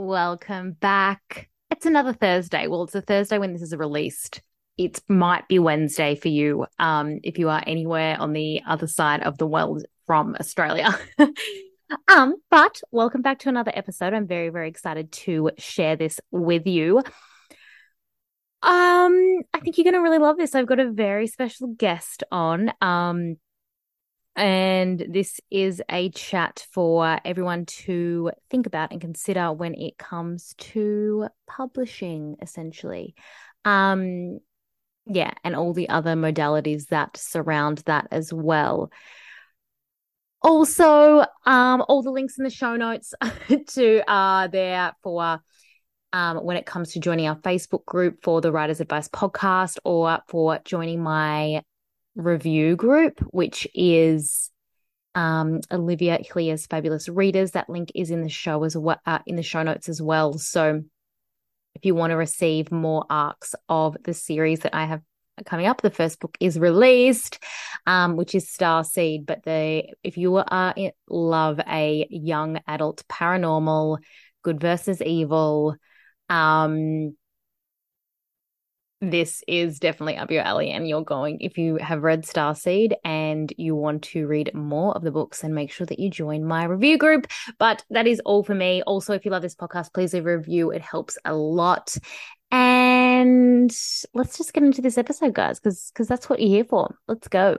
Welcome back. It's another Thursday. Well, it's a Thursday when this is released. It might be Wednesday for you um, if you are anywhere on the other side of the world from Australia. um, but welcome back to another episode. I'm very, very excited to share this with you. Um, I think you're going to really love this. I've got a very special guest on. Um, and this is a chat for everyone to think about and consider when it comes to publishing, essentially. Um, yeah, and all the other modalities that surround that as well. Also, um, all the links in the show notes to are uh, there for um, when it comes to joining our Facebook group for the Writers Advice podcast or for joining my review group, which is um, Olivia Hillier's Fabulous Readers. That link is in the show as well, uh, in the show notes as well. So if you want to receive more arcs of the series that I have coming up, the first book is released, um, which is Star Seed. But the if you are in, love a young adult paranormal, good versus evil, um, this is definitely up your alley and you're going if you have read starseed and you want to read more of the books and make sure that you join my review group. But that is all for me. Also if you love this podcast please leave a review. It helps a lot. And let's just get into this episode guys because because that's what you're here for. Let's go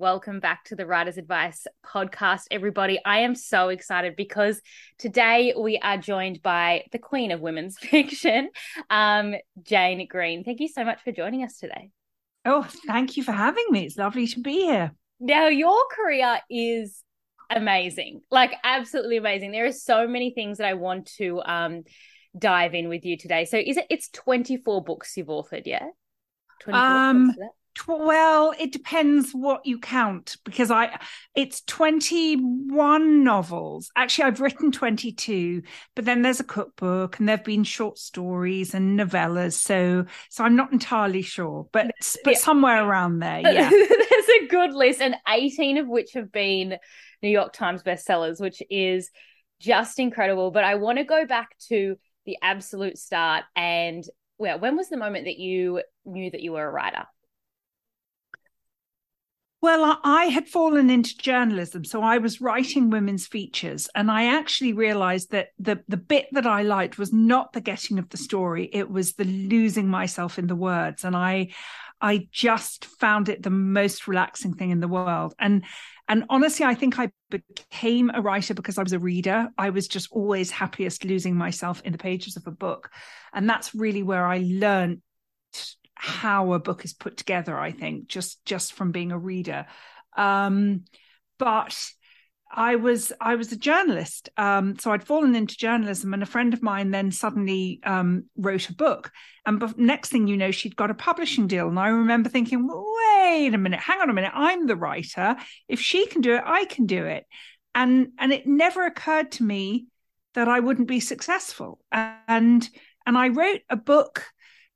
Welcome back to the Writer's Advice podcast, everybody. I am so excited because today we are joined by the queen of women's fiction, um, Jane Green. Thank you so much for joining us today. Oh, thank you for having me. It's lovely to be here. Now, your career is amazing, like absolutely amazing. There are so many things that I want to um, dive in with you today. So, is it? It's twenty four books you've authored, yeah? Twenty four. Um, well, it depends what you count because I it's 21 novels. Actually, I've written 22, but then there's a cookbook and there've been short stories and novellas. So so I'm not entirely sure, but but yeah. somewhere around there. Yeah. there's a good list and 18 of which have been New York Times bestsellers, which is just incredible. But I want to go back to the absolute start and well, when was the moment that you knew that you were a writer? Well, I had fallen into journalism, so I was writing women's features, and I actually realized that the the bit that I liked was not the getting of the story; it was the losing myself in the words, and I, I just found it the most relaxing thing in the world. And and honestly, I think I became a writer because I was a reader. I was just always happiest losing myself in the pages of a book, and that's really where I learned how a book is put together i think just just from being a reader. Um, but I was I was a journalist, um, so I'd fallen into journalism, and a friend of mine then suddenly um, wrote a book, and be- next thing you know, she'd got a publishing deal, and I remember thinking, wait a minute, hang on a minute, I'm the writer. If she can do it, I can do it, and and it never occurred to me that I wouldn't be successful, and and I wrote a book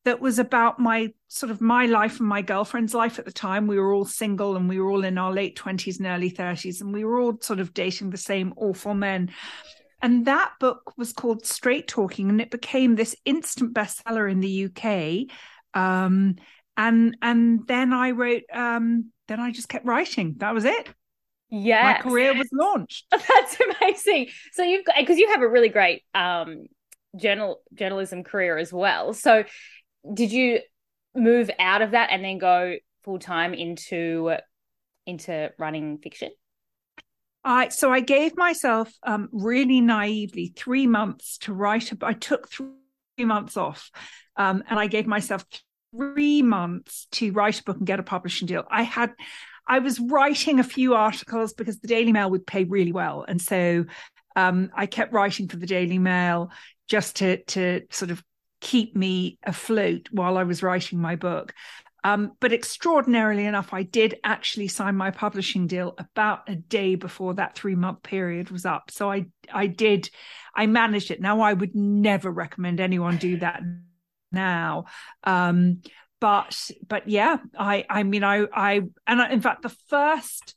that was about my sort of my life and my girlfriend's life at the time. We were all single and we were all in our late 20s and early 30s, and we were all sort of dating the same awful men. And that book was called Straight Talking, and it became this instant bestseller in the UK. Um, and and then I wrote, um, then I just kept writing. That was it. Yeah, my career was launched. That's amazing. So you've got because you have a really great um journal journalism career as well. So did you move out of that and then go full time into into running fiction? I so I gave myself um, really naively three months to write. A, I took three months off, um, and I gave myself three months to write a book and get a publishing deal. I had I was writing a few articles because the Daily Mail would pay really well. And so um, I kept writing for the Daily Mail just to to sort of keep me afloat while I was writing my book. Um, but extraordinarily enough, I did actually sign my publishing deal about a day before that three month period was up. So I I did I managed it. Now I would never recommend anyone do that now. Um, but but yeah, I I mean I I and I, in fact the first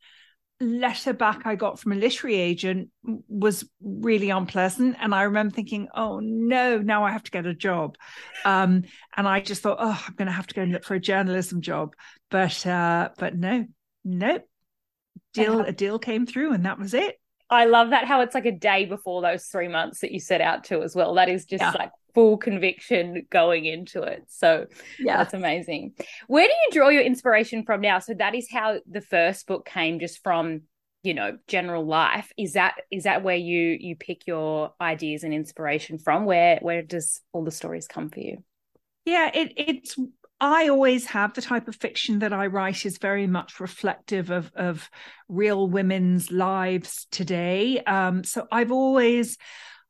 letter back I got from a literary agent was really unpleasant. And I remember thinking, oh no, now I have to get a job. Um, and I just thought, oh, I'm going to have to go and look for a journalism job. But uh, but no, no, deal a deal came through, and that was it. I love that how it's like a day before those three months that you set out to as well. That is just yeah. like full conviction going into it. So yeah, that's amazing. Where do you draw your inspiration from now? So that is how the first book came just from you know general life is that is that where you you pick your ideas and inspiration from where where does all the stories come for you yeah it it's I always have the type of fiction that I write is very much reflective of of real women's lives today. Um, so I've always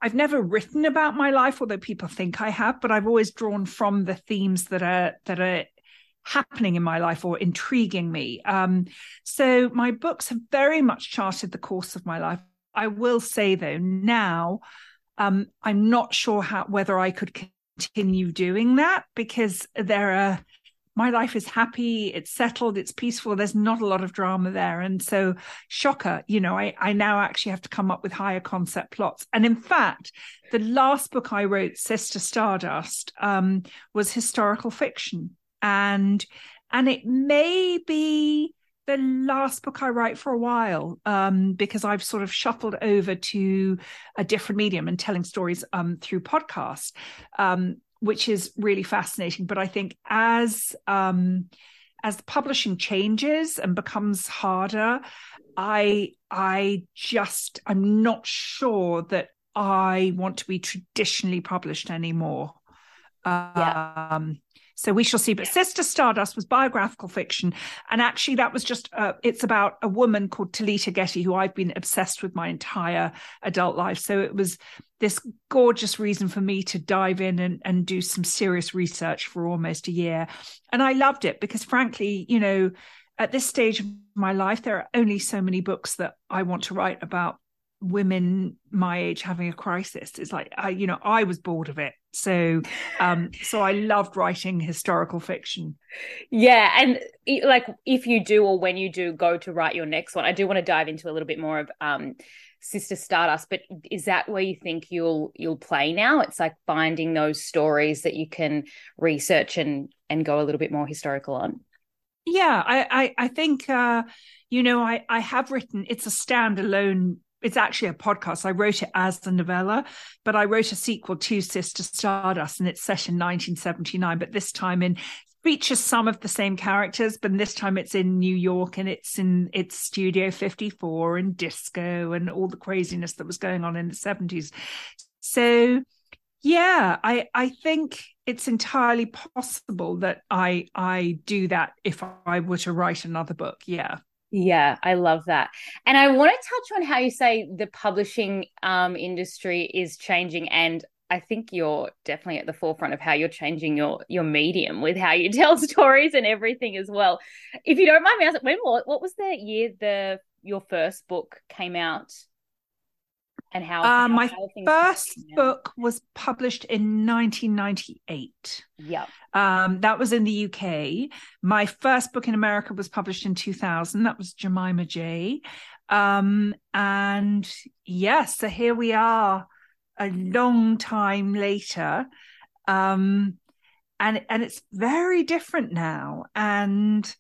I've never written about my life, although people think I have, but I've always drawn from the themes that are that are happening in my life or intriguing me. Um, so my books have very much charted the course of my life. I will say though, now um, I'm not sure how whether I could continue doing that because there are my life is happy, it's settled, it's peaceful. There's not a lot of drama there. And so, shocker, you know, I, I now actually have to come up with higher concept plots. And in fact, the last book I wrote, Sister Stardust, um, was historical fiction. And and it may be the last book I write for a while um, because I've sort of shuffled over to a different medium and telling stories um, through podcasts. Um, which is really fascinating. But I think as um, as the publishing changes and becomes harder, I I just I'm not sure that I want to be traditionally published anymore. Yeah. So we shall see. But Sister Stardust was biographical fiction. And actually, that was just, uh, it's about a woman called Talitha Getty, who I've been obsessed with my entire adult life. So it was this gorgeous reason for me to dive in and, and do some serious research for almost a year. And I loved it because, frankly, you know, at this stage of my life, there are only so many books that I want to write about women my age having a crisis. It's like I, you know i was bored of it. So um so i loved writing historical fiction. Yeah and like if you do or when you do go to write your next one i do want to dive into a little bit more of um sister stardust but is that where you think you'll you'll play now? It's like finding those stories that you can research and and go a little bit more historical on. Yeah i i, I think uh you know i i have written it's a standalone it's actually a podcast. I wrote it as a novella, but I wrote a sequel to Sister Stardust, and it's set in 1979. But this time in features some of the same characters, but this time it's in New York and it's in it's Studio 54 and disco and all the craziness that was going on in the 70s. So yeah, I I think it's entirely possible that I I do that if I were to write another book. Yeah. Yeah, I love that. And I want to touch on how you say the publishing um, industry is changing and I think you're definitely at the forefront of how you're changing your your medium with how you tell stories and everything as well. If you don't mind me asking, when what what was the year the your first book came out? And how, uh, how my first book was published in 1998 yeah um, that was in the uk my first book in america was published in 2000 that was jemima j. Um, and yes so here we are a long time later. Um, and and it's very different now. And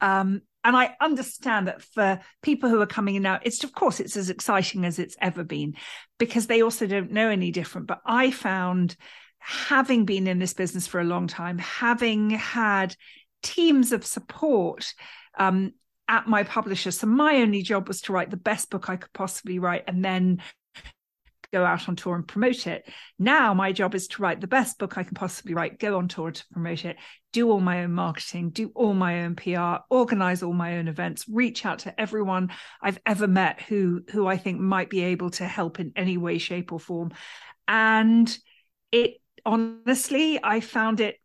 um, and I understand that for people who are coming in now, it's of course it's as exciting as it's ever been because they also don't know any different. But I found having been in this business for a long time, having had teams of support um, at my publisher. So my only job was to write the best book I could possibly write and then go out on tour and promote it. Now my job is to write the best book I can possibly write, go on tour to promote it, do all my own marketing, do all my own PR, organize all my own events, reach out to everyone I've ever met who who I think might be able to help in any way shape or form. And it honestly I found it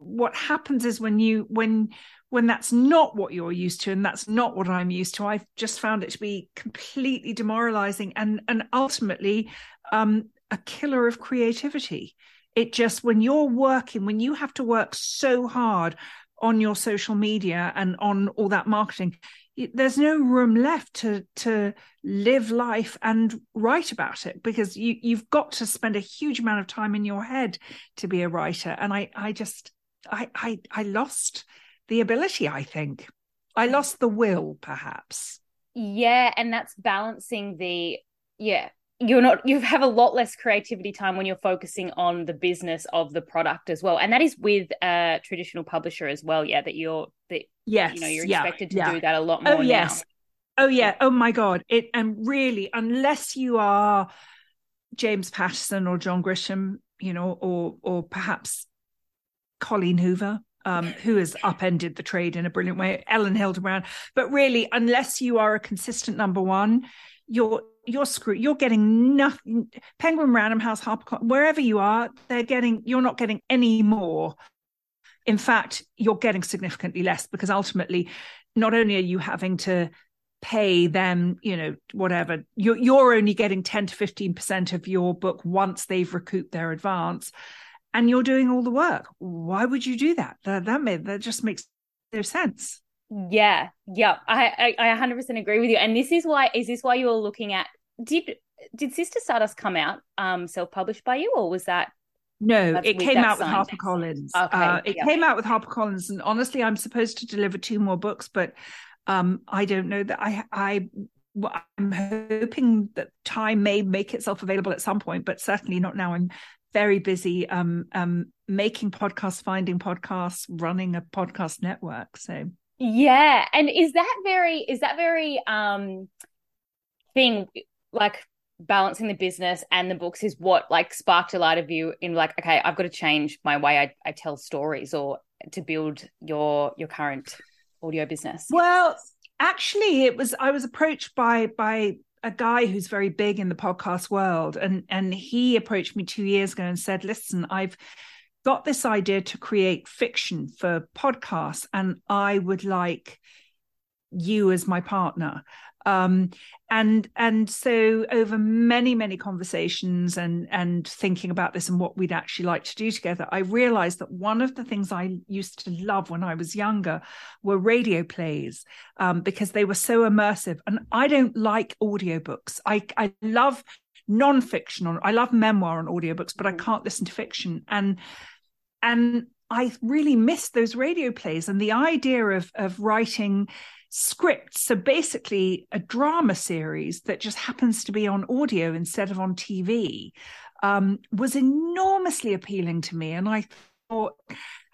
what happens is when you when when that's not what you're used to and that's not what I'm used to, I've just found it to be completely demoralizing and and ultimately um, a killer of creativity. It just when you're working, when you have to work so hard on your social media and on all that marketing, there's no room left to to live life and write about it because you you've got to spend a huge amount of time in your head to be a writer. And I I just I I I lost the ability, I think. I lost the will, perhaps. Yeah. And that's balancing the, yeah, you're not, you have a lot less creativity time when you're focusing on the business of the product as well. And that is with a traditional publisher as well. Yeah. That you're, that, yes, you know, you're yeah, expected to yeah. do that a lot oh, more. Oh, yes. Now. Oh, yeah. Oh, my God. It, and really, unless you are James Patterson or John Grisham, you know, or, or perhaps Colleen Hoover, um, who has upended the trade in a brilliant way, Elin Hilderbrand. But really, unless you are a consistent number one, you're you're screwed. You're getting nothing. Penguin, Random House, Harper, wherever you are, they're getting. You're not getting any more. In fact, you're getting significantly less because ultimately, not only are you having to pay them, you know, whatever, you're you're only getting ten to fifteen percent of your book once they've recouped their advance and you're doing all the work. Why would you do that? That that made that just makes no sense. Yeah, yeah, I, I I 100% agree with you. And this is why is this why you were looking at did did Sister Stardust come out um self published by you or was that no, it came out with HarperCollins. Okay, uh, it came out with HarperCollins, and honestly, I'm supposed to deliver two more books, but um, I don't know that I I I'm hoping that time may make itself available at some point, but certainly not now. I'm very busy um, um, making podcasts, finding podcasts, running a podcast network. So yeah, and is that very is that very um thing like balancing the business and the books is what like sparked a lot of you in like okay I've got to change my way I, I tell stories or to build your your current audio business. Well, actually, it was I was approached by by a guy who's very big in the podcast world and and he approached me 2 years ago and said listen I've got this idea to create fiction for podcasts and I would like you as my partner um, and and so over many many conversations and and thinking about this and what we'd actually like to do together i realized that one of the things i used to love when i was younger were radio plays um, because they were so immersive. And i don't like audiobooks. I i love non-fiction on i love memoir on audiobooks but i mm-hmm. can't listen to fiction. And and i really missed those radio plays. And the idea of of writing scripts. So basically, a drama series that just happens to be on audio instead of on TV um, was enormously appealing to me. And I thought,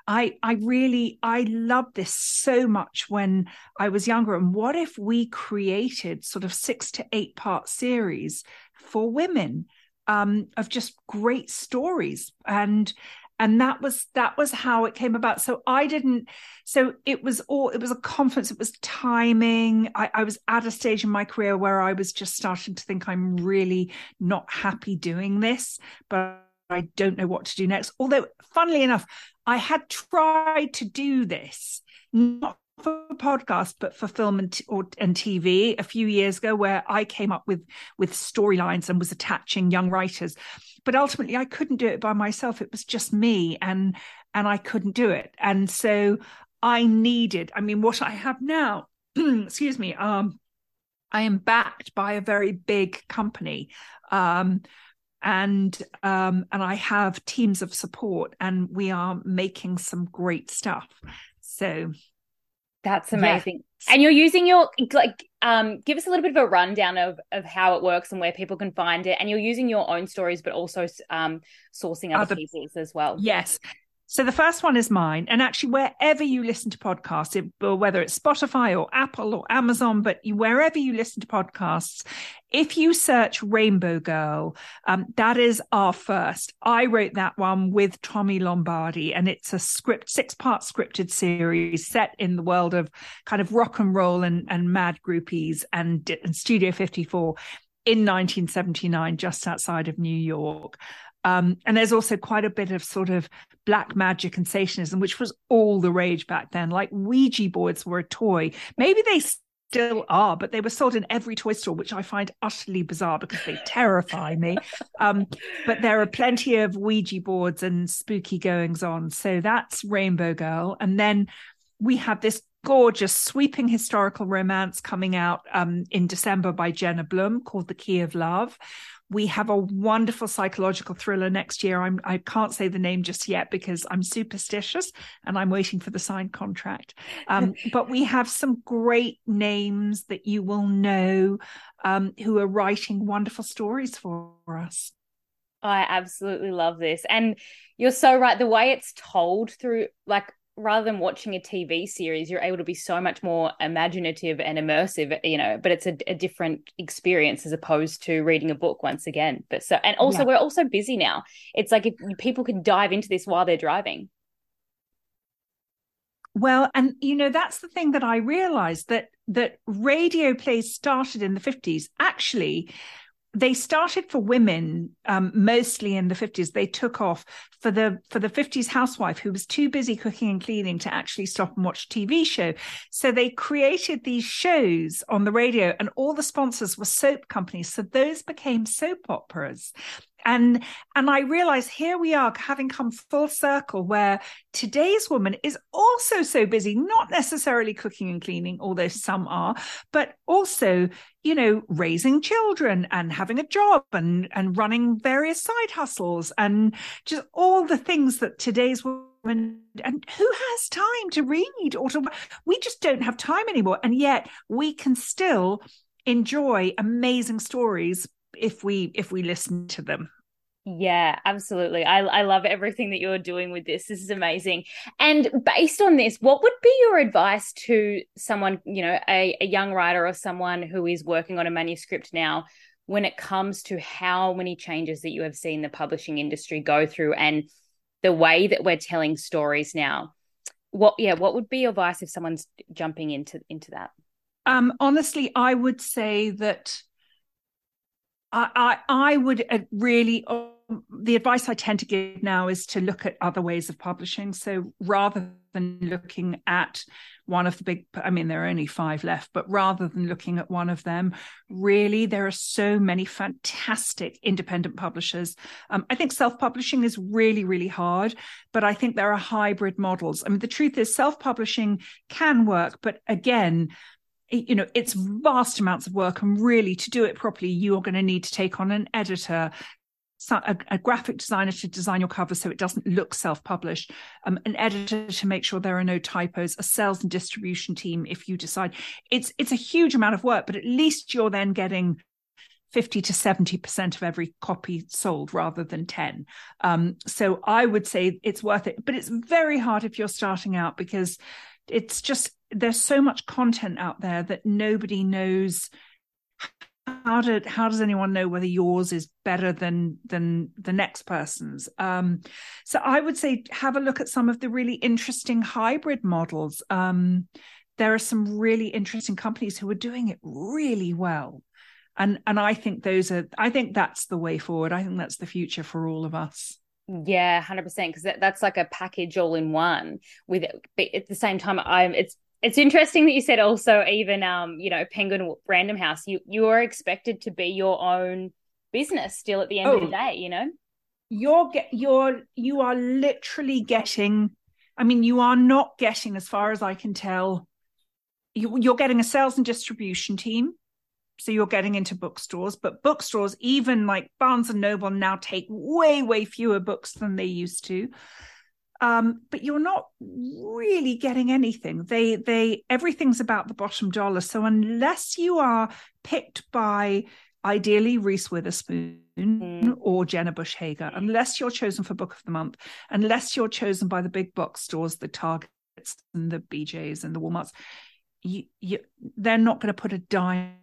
I I really I loved this so much when I was younger. And what if we created sort of six to eight part series for women um, of just great stories and and that was that was how it came about. So i didn't so it was all it was a conference it was timing. I, I, was at a stage in my career where i was just starting to think i'm really not happy doing this but i don't know what to do next. Although funnily enough i had tried to do this not for podcast but for film and, t- or, and tv a few years ago where i came up with with storylines and was attaching young writers but ultimately I couldn't do it by myself. It was just me and and I couldn't do it. And so I needed, I mean, what I have now, excuse me, um, I am backed by a very big company. Um, and um, and I have teams of support, and we are making some great stuff. So that's amazing. Yeah. And you're using your like um give us a little bit of a rundown of of how it works and where people can find it. And you're using your own stories, but also um sourcing other, other people's as well. Yes. So the first one is mine, and actually wherever you listen to podcasts, it, whether it's Spotify or Apple or Amazon, but you, wherever you listen to podcasts, if you search Rainbow Girl, um, that is our first. I wrote that one with Tommy Lombardi, and it's a script, six-part scripted series set in the world of kind of rock and roll and, and mad groupies and, and Studio 54 in 1979, just outside of New York. Um, and there's also quite a bit of sort of black magic and Satanism, which was all the rage back then. Like Ouija boards were a toy. Maybe they still are, but they were sold in every toy store, which I find utterly bizarre because they terrify me. Um, but there are plenty of Ouija boards and spooky goings on. So that's Rainbow Girl. And then we have this gorgeous, sweeping historical romance coming out um, in December by Jenna Blum called The Key of Love. We have a wonderful psychological thriller next year. I'm, I can't say the name just yet because I'm superstitious and I'm waiting for the signed contract. Um, but we have some great names that you will know um, who are writing wonderful stories for us. I absolutely love this. And you're so right. The way it's told through, like, rather than watching a TV series, you're able to be so much more imaginative and immersive, you know, but it's a, a different experience as opposed to reading a book once again. But so, and also, yeah. we're also busy now. It's like if people can dive into this while they're driving. Well, and you know that's the thing that I realized that that radio plays started in the 50s. Actually, they started for women um, mostly in the 50s they took off for the for the 50s housewife who was too busy cooking and cleaning to actually stop and watch tv show. So they created these shows on the radio and all the sponsors were soap companies. So those became soap operas and and i realize here we are having come full circle where today's woman is also so busy not necessarily cooking and cleaning although some are but also you know raising children and having a job and and running various side hustles and just all the things that today's woman and who has time to read or to we just don't have time anymore. And yet we can still enjoy amazing stories if we if we listen to them yeah, absolutely. I I love everything that you're doing with this. This is amazing. And based on this, what would be your advice to someone, you know, a, a young writer or someone who is working on a manuscript now when it comes to how many changes that you have seen the publishing industry go through and the way that we're telling stories now? What yeah, what would be your advice if someone's jumping into into that? Um honestly, I would say that I, I, I would uh, really the advice I tend to give now is to look at other ways of publishing. So rather than looking at one of the big, I mean, there are only five left, but rather than looking at one of them, really, there are so many fantastic independent publishers. Um, I think self publishing is really, really hard, but I think there are hybrid models. I mean, the truth is, self publishing can work, but again, you know it's vast amounts of work and really to do it properly you're going to need to take on an editor a, a, graphic designer to design your cover so it doesn't look self-published. Um, an editor to make sure there are no typos. A sales and distribution team if you decide. It's it's a huge amount of work but at least you're then getting 50 to 70% of every copy sold rather than 10 um, so i would say it's worth it but it's very hard if you're starting out because it's just there's so much content out there that nobody knows how did how does anyone know whether yours is better than than the next person's? Um, so i would say have a look at some of the really interesting hybrid models. Um, there are some really interesting companies who are doing it really well. And and i think those are i think that's the way forward. I think that's the future for all of us. Yeah 100% because that, that's like a package all in one with it but at the same time i'm it's it's interesting that you said also even um you know penguin random house you you are expected to be your own business still at the end oh, of the oh. day you know? You're get you're you are literally getting i mean you are not getting as far as i can tell you, you're getting a sales and distribution team. So you're getting into bookstores but bookstores even like barnes and noble now take way way fewer books than they used to um, but you're not really getting anything. They they everything's about the bottom dollar. So unless you are picked by ideally Reese Witherspoon mm. or Jenna Bush Hager, unless you're chosen for Book of the Month, unless you're chosen by the big box stores, the Targets and the BJs and the Walmarts, you, you, they're not going to put a dime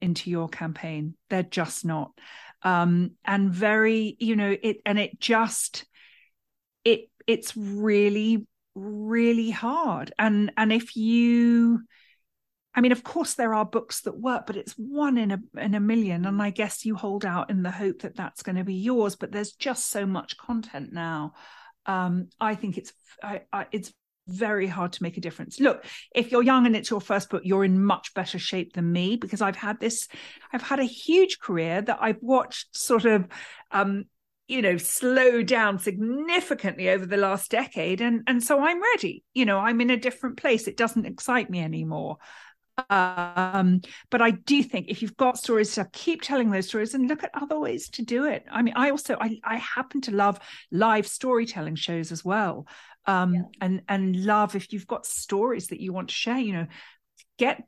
into your campaign. They're just not. Um, and very, you know, it and it just it it's really really hard and and if you I mean, of course, there are books that work, but it's one in a in a million, and I guess you hold out in the hope that that's going to be yours. But there's just so much content now. Um, I think it's I, I, it's very hard to make a difference. Look, if you're young and it's your first book, you're in much better shape than me because I've had this, I've had a huge career that I've watched sort of um, you know slow down significantly over the last decade and and so i'm ready. You know i'm in a different place. It doesn't excite me anymore. Um but i do think if you've got stories to keep telling those stories and look at other ways to do it. I mean i also i i happen to love live storytelling shows as well. Um yeah. and and love if you've got stories that you want to share you know get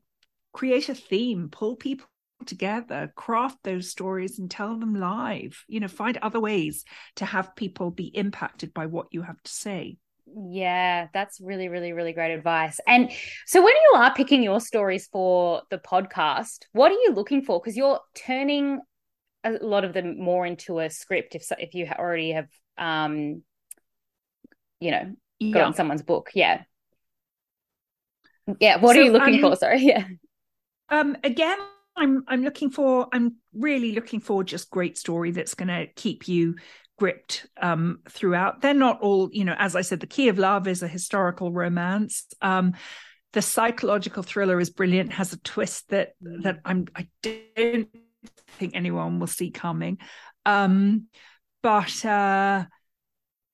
create a theme pull people together, craft those stories and tell them live. You know, find other ways to have people be impacted by what you have to say. Yeah, that's really, really, really great advice. And so, when you are picking your stories for the podcast, what are you looking for? Because you're turning a lot of them more into a script. If if you already have, um, you know, got yeah. on someone's book, yeah, yeah. What so, are you looking um, for? Sorry, yeah. Um, again, I'm I'm looking for I'm really looking for just great story that's going to keep you gripped um, throughout. They're not all, you know, as I said, the Key of Love is a historical romance. Um, the psychological thriller is brilliant, has a twist that that I'm I don't think anyone will see coming. Um, but uh,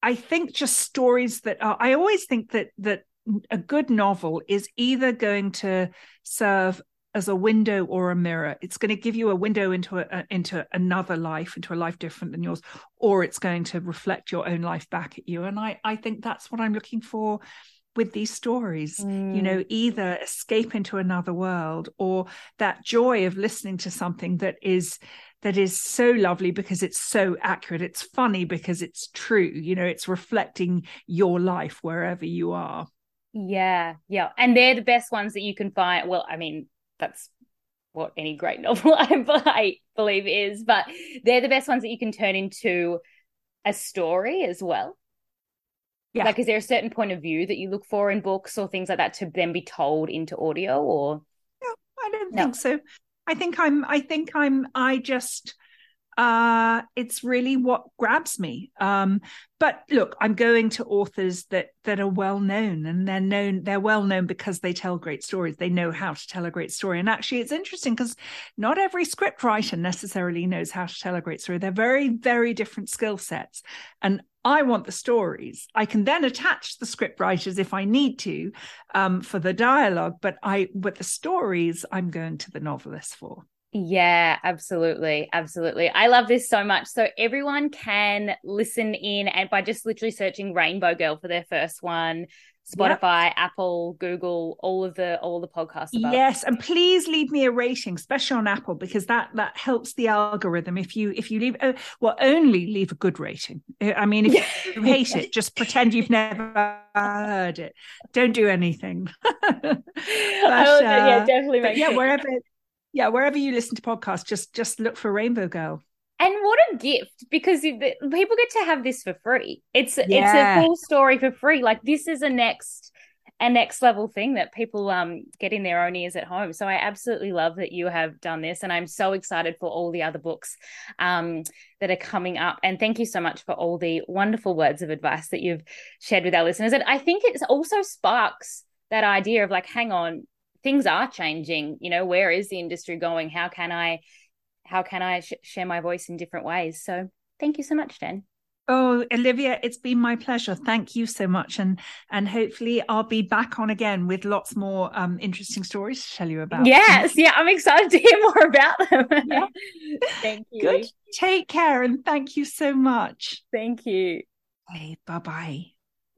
I think just stories that are, I always think that that a good novel is either going to serve as a window or a mirror. It's going to give you a window into a, into another life, into a life different than yours, or it's going to reflect your own life back at you. And I I think that's what I'm looking for with these stories. Mm. You know, mm. either escape into another world or that joy of listening to something that is that is so lovely because it's so accurate. It's funny because it's true. You know, it's reflecting your life wherever you are. Yeah, yeah. And they're the best ones that you can find. Well, I mean, that's what any great novel I believe is, but they're the best ones that you can turn into a story as well. Yeah. Like, is there a certain point of view that you look for in books or things like that to then be told into audio or? No, I don't no. think so. I think I'm, I think I'm, I just, uh, it's really what grabs me. Um, but look, I'm going to authors that that are well known, and they're known. They're well known because they tell great stories. They know how to tell a great story. And actually, it's interesting because not every script writer necessarily knows how to tell a great story. They're very, very different skill sets. And I want the stories. I can then attach the script writers if I need to um, for the dialogue, but I, but the stories, I'm going to the novelist for. Yeah, absolutely. Absolutely. I love this so much. So everyone can listen in and by just literally searching Rainbow Girl for their first one, Spotify, yep. Apple, Google, all of the all the podcasts. Above. Yes, and please leave me a rating, especially on Apple, because that that helps the algorithm. If you if you leave, uh, well, only leave a good rating. I mean, if you hate it, just pretend you've never heard it. Don't do anything. but, uh, yeah, definitely. yeah, wherever yeah wherever you listen to podcasts just just look for rainbow girl. And what a gift because people get to have this for free. It's yeah. it's a full story for free. Like this is a next a next level thing that people um get in their own ears at home. So i absolutely love that you have done this and i'm so excited for all the other books um that are coming up. And thank you so much for all the wonderful words of advice that you've shared with our listeners. And i think it also sparks that idea of like hang on things are changing you know where is the industry going how can i how can i sh- share my voice in different ways so thank you so much jen Oh, Olivia, it's been my pleasure. Thank you so much, and and hopefully I'll be back on again with lots more um, interesting stories to tell you about. Yes, yeah, I'm excited to hear more about them. Yeah. thank you. Good. Take care, and thank you so much. Thank you. Bye bye.